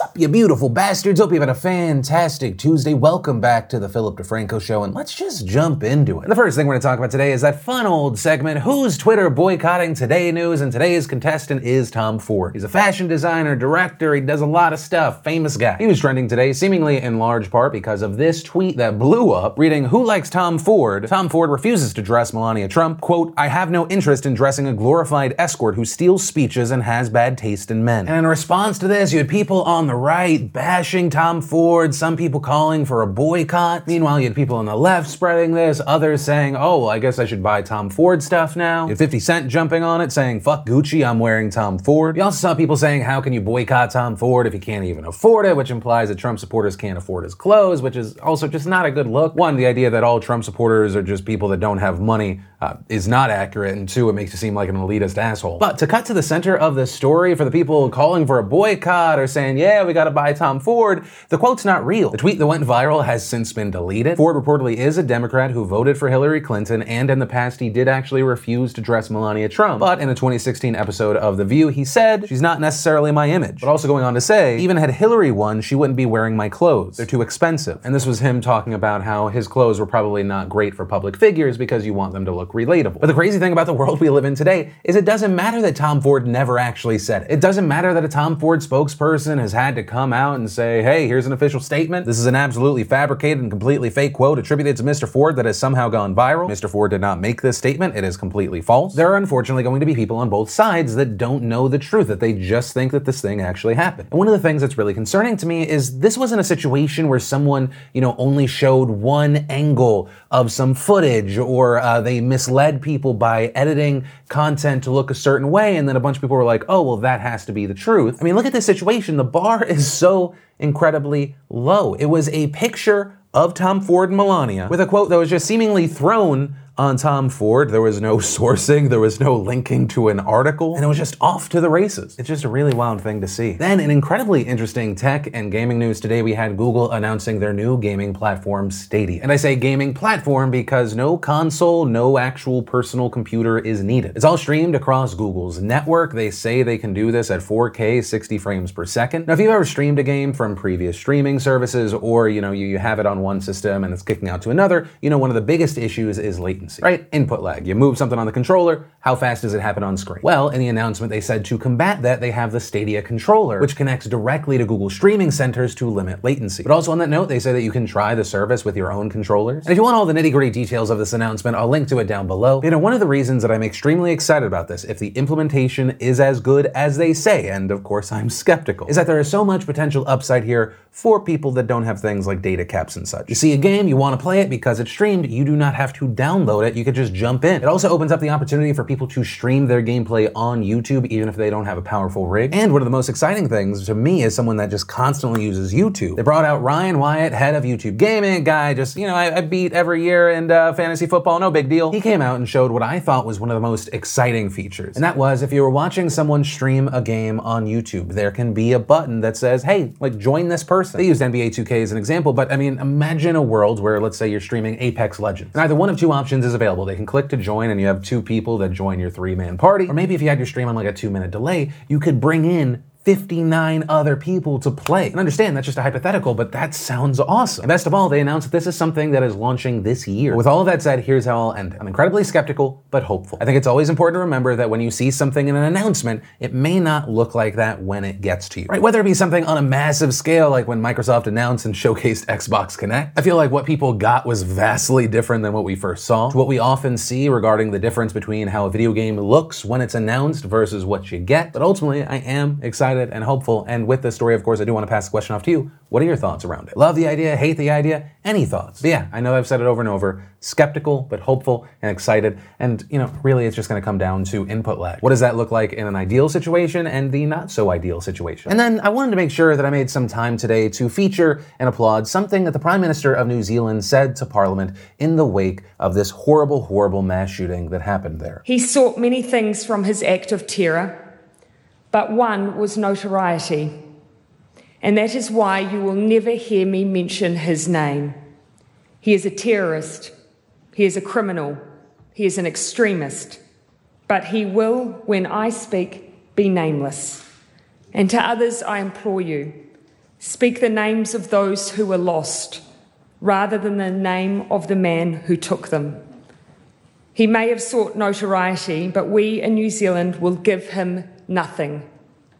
What's up, you beautiful bastards? Hope you've had a fantastic Tuesday. Welcome back to the Philip DeFranco Show, and let's just jump into it. The first thing we're going to talk about today is that fun old segment, Who's Twitter Boycotting Today News? And today's contestant is Tom Ford. He's a fashion designer, director, he does a lot of stuff, famous guy. He was trending today, seemingly in large part because of this tweet that blew up, reading, Who likes Tom Ford? Tom Ford refuses to dress Melania Trump. Quote, I have no interest in dressing a glorified escort who steals speeches and has bad taste in men. And in response to this, you had people on the right bashing Tom Ford, some people calling for a boycott. Meanwhile, you had people on the left spreading this, others saying, oh, well, I guess I should buy Tom Ford stuff now. You had 50 Cent jumping on it saying, fuck Gucci, I'm wearing Tom Ford. You also saw people saying, how can you boycott Tom Ford if you can't even afford it, which implies that Trump supporters can't afford his clothes, which is also just not a good look. One, the idea that all Trump supporters are just people that don't have money uh, is not accurate, and two, it makes you seem like an elitist asshole. But to cut to the center of the story, for the people calling for a boycott or saying, yeah, we gotta buy Tom Ford, the quote's not real. The tweet that went viral has since been deleted. Ford reportedly is a Democrat who voted for Hillary Clinton, and in the past, he did actually refuse to dress Melania Trump. But in a 2016 episode of The View, he said, she's not necessarily my image. But also going on to say, even had Hillary won, she wouldn't be wearing my clothes. They're too expensive. And this was him talking about how his clothes were probably not great for public figures because you want them to look relatable. But the crazy thing about the world we live in today is it doesn't matter that Tom Ford never actually said it. It doesn't matter that a Tom Ford spokesperson has had to come out and say, hey, here's an official statement. This is an absolutely fabricated and completely fake quote attributed to Mr. Ford that has somehow gone viral. Mr. Ford did not make this statement. It is completely false. There are unfortunately going to be people on both sides that don't know the truth, that they just think that this thing actually happened. And one of the things that's really concerning to me is this wasn't a situation where someone, you know, only showed one angle of some footage or uh, they misled people by editing content to look a certain way, and then a bunch of people were like, oh, well, that has to be the truth. I mean, look at this situation. The bar is so incredibly low. It was a picture of Tom Ford and Melania with a quote that was just seemingly thrown on Tom Ford. There was no sourcing, there was no linking to an article, and it was just off to the races. It's just a really wild thing to see. Then, in incredibly interesting tech and gaming news today, we had Google announcing their new gaming platform, Stadia. And I say gaming platform because no console, no actual personal computer is needed. It's all streamed across Google's network. They say they can do this at 4K, 60 frames per second. Now, if you've ever streamed a game from previous streaming services, or you know, you, you have it on one system and it's kicking out to another, you know, one of the biggest issues is latency latency, right? Input lag. You move something on the controller, how fast does it happen on screen? Well, in the announcement, they said to combat that, they have the Stadia controller, which connects directly to Google streaming centers to limit latency. But also on that note, they say that you can try the service with your own controllers. And if you want all the nitty gritty details of this announcement, I'll link to it down below. You know, one of the reasons that I'm extremely excited about this, if the implementation is as good as they say, and of course I'm skeptical, is that there is so much potential upside here for people that don't have things like data caps and such. You see a game, you want to play it because it's streamed, you do not have to download it, you could just jump in. It also opens up the opportunity for people to stream their gameplay on YouTube even if they don't have a powerful rig. And one of the most exciting things to me is someone that just constantly uses YouTube. They brought out Ryan Wyatt, head of YouTube Gaming, guy just, you know, I, I beat every year in uh, fantasy football, no big deal. He came out and showed what I thought was one of the most exciting features. And that was if you were watching someone stream a game on YouTube, there can be a button that says, hey, like join this person. They used NBA 2K as an example, but I mean, imagine a world where, let's say, you're streaming Apex Legends. And either one of two options is available. They can click to join, and you have two people that join your three man party. Or maybe if you had your stream on like a two minute delay, you could bring in 59 other people to play. And understand that's just a hypothetical, but that sounds awesome. And best of all, they announced that this is something that is launching this year. With all of that said, here's how I'll end it. I'm incredibly skeptical, but hopeful. I think it's always important to remember that when you see something in an announcement, it may not look like that when it gets to you. Right? Whether it be something on a massive scale, like when Microsoft announced and showcased Xbox Kinect, I feel like what people got was vastly different than what we first saw. To what we often see regarding the difference between how a video game looks when it's announced versus what you get. But ultimately, I am excited excited and hopeful. And with this story, of course, I do want to pass the question off to you. What are your thoughts around it? Love the idea, hate the idea, any thoughts? But yeah, I know I've said it over and over. Skeptical, but hopeful and excited. And, you know, really it's just going to come down to input lag. What does that look like in an ideal situation and the not so ideal situation? And then I wanted to make sure that I made some time today to feature and applaud something that the Prime Minister of New Zealand said to Parliament in the wake of this horrible, horrible mass shooting that happened there. He sought many things from his act of terror but one was notoriety. And that is why you will never hear me mention his name. He is a terrorist, he is a criminal, he is an extremist, but he will, when I speak, be nameless. And to others, I implore you speak the names of those who were lost rather than the name of the man who took them. He may have sought notoriety, but we in New Zealand will give him nothing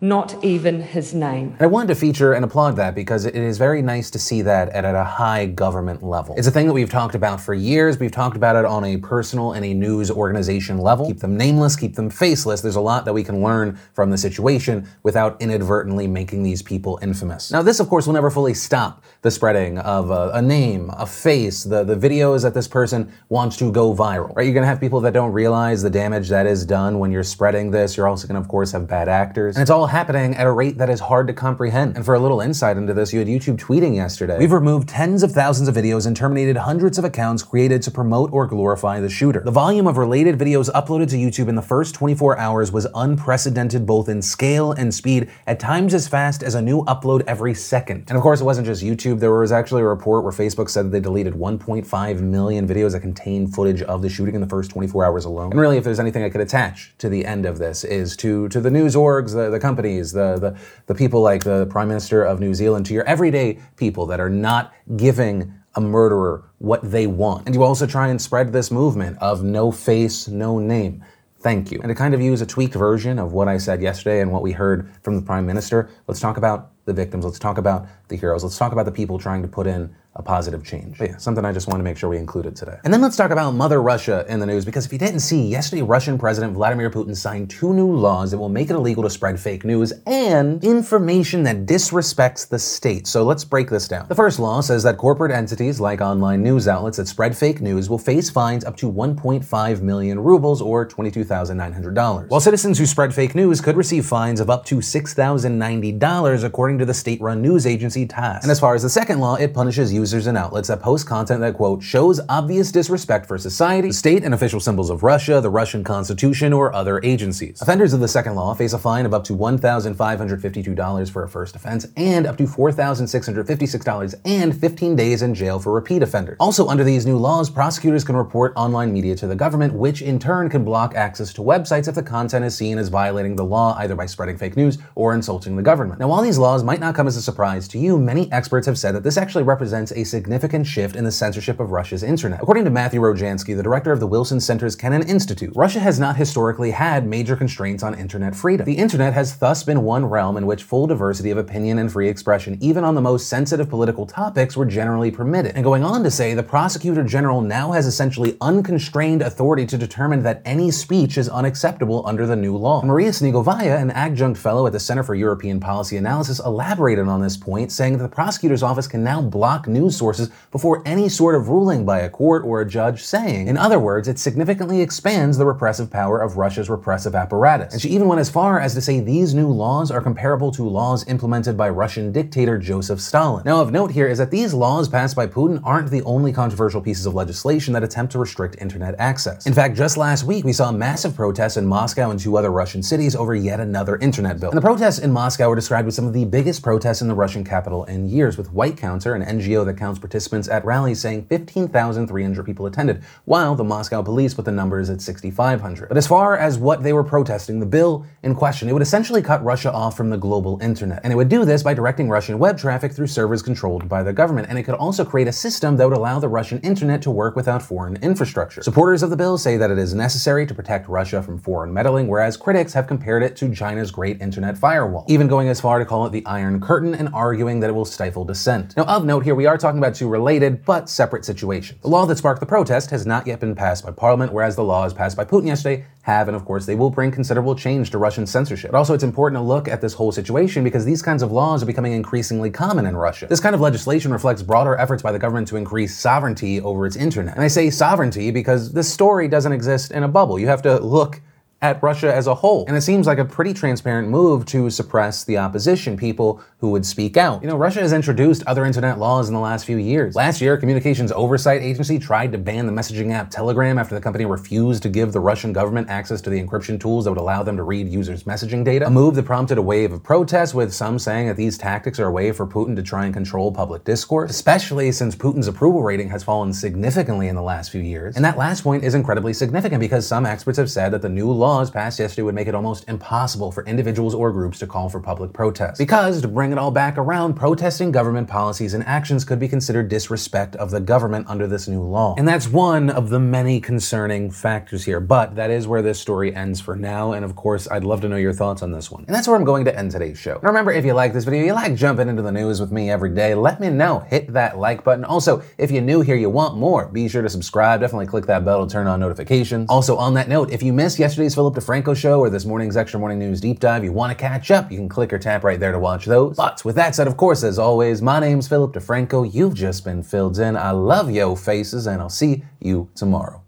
not even his name. I wanted to feature and applaud that because it is very nice to see that at, at, a high government level. It's a thing that we've talked about for years. We've talked about it on a personal and a news organization level. Keep them nameless, keep them faceless. There's a lot that we can learn from the situation without inadvertently making these people infamous. Now, this, of course, will never fully stop the spreading of a, a name, a face, the, the videos that this person wants to go viral. Right? You're going to have people that don't realize the damage that is done when you're spreading this. You're also going to, of course, have bad actors. And it's all happening at a rate that is hard to comprehend. And for a little insight into this, you had YouTube tweeting yesterday. We've removed tens of thousands of videos and terminated hundreds of accounts created to promote or glorify the shooter. The volume of related videos uploaded to YouTube in the first 24 hours was unprecedented both in scale and speed, at times as fast as a new upload every second. And of course, it wasn't just YouTube. There was actually a report where Facebook said that they deleted 1.5 million videos that contained footage of the shooting in the first 24 hours alone. And really, if there's anything I could attach to the end of this, is to, to the news orgs, the, the companies, companies, the, the, the people like the Prime Minister of New Zealand, to your everyday people that are not giving a murderer what they want. And you also try and spread this movement of no face, no name. Thank you. And to kind of use a tweaked version of what I said yesterday and what we heard from the Prime Minister, let's talk about the victims. Let's talk about the heroes. Let's talk about the people trying to put in a positive change. But yeah, something I just want to make sure we included today. And then let's talk about Mother Russia in the news, because if you didn't see, yesterday Russian President Vladimir Putin signed two new laws that will make it illegal to spread fake news and information that disrespects the state. So let's break this down. The first law says that corporate entities like online news outlets that spread fake news will face fines up to 1.5 million rubles or $22,900. While citizens who spread fake news could receive fines of up to $6,090 according to the state-run news agency TASS. And as far as the second law, it punishes users and outlets that post content that, quote, shows obvious disrespect for society, the state, and official symbols of Russia, the Russian Constitution, or other agencies. Offenders of the second law face a fine of up to $1,552 for a first offense and up to $4,656 and 15 days in jail for repeat offenders. Also, under these new laws, prosecutors can report online media to the government, which in turn can block access to websites if the content is seen as violating the law either by spreading fake news or insulting the government. Now, while these laws might not come as a surprise to you, many experts have said that this actually represents a significant shift in the censorship of Russia's internet. According to Matthew Rojansky, the director of the Wilson Center's Kennan Institute, Russia has not historically had major constraints on internet freedom. The internet has thus been one realm in which full diversity of opinion and free expression, even on the most sensitive political topics, were generally permitted. And going on to say, the prosecutor general now has essentially unconstrained authority to determine that any speech is unacceptable under the new law. Maria Snegovaya, an adjunct fellow at the Center for European Policy Analysis, elaborated on this point, saying that the prosecutor's office can now block news news sources before any sort of ruling by a court or a judge saying. In other words, it significantly expands the repressive power of Russia's repressive apparatus. And she even went as far as to say these new laws are comparable to laws implemented by Russian dictator Joseph Stalin. Now, of note here is that these laws passed by Putin aren't the only controversial pieces of legislation that attempt to restrict internet access. In fact, just last week, we saw massive protests in Moscow and two other Russian cities over yet another internet bill. And the protests in Moscow were described as some of the biggest protests in the Russian capital in years, with White Counter, an NGO that counts participants at rallies saying 15,300 people attended, while the Moscow police put the numbers at 6,500. But as far as what they were protesting, the bill in question, it would essentially cut Russia off from the global internet. And it would do this by directing Russian web traffic through servers controlled by the government. And it could also create a system that would allow the Russian internet to work without foreign infrastructure. Supporters of the bill say that it is necessary to protect Russia from foreign meddling, whereas critics have compared it to China's Great Internet Firewall, even going as far to call it the Iron Curtain and arguing that it will stifle dissent. Now, of note here, we are talking about two related but separate situations. The law that sparked the protest has not yet been passed by Parliament, whereas the laws passed by Putin yesterday have, and of course, they will bring considerable change to Russian censorship. But also, it's important to look at this whole situation because these kinds of laws are becoming increasingly common in Russia. This kind of legislation reflects broader efforts by the government to increase sovereignty over its internet. And I say sovereignty because this story doesn't exist in a bubble. You have to look at Russia as a whole. And it seems like a pretty transparent move to suppress the opposition, people who would speak out. You know, Russia has introduced other internet laws in the last few years. Last year, Communications Oversight Agency tried to ban the messaging app Telegram after the company refused to give the Russian government access to the encryption tools that would allow them to read users' messaging data. A move that prompted a wave of protests, with some saying that these tactics are a way for Putin to try and control public discourse, especially since Putin's approval rating has fallen significantly in the last few years. And that last point is incredibly significant because some experts have said that the new law laws passed yesterday would make it almost impossible for individuals or groups to call for public protest. Because, to bring it all back around, protesting government policies and actions could be considered disrespect of the government under this new law. And that's one of the many concerning factors here. But that is where this story ends for now. And of course, I'd love to know your thoughts on this one. And that's where I'm going to end today's show. Remember, if you like this video, you like jumping into the news with me every day, let me know. Hit that like button. Also, if you're new here, you want more, be sure to subscribe. Definitely click that bell to turn on notifications. Also, on that note, if you missed yesterday's Philip DeFranco show or this morning's Extra Morning News Deep Dive, you want to catch up, you can click or tap right there to watch those. But with that said, of course, as always, my name's Philip DeFranco. You've just been filled in. I love yo faces, and I'll see you tomorrow.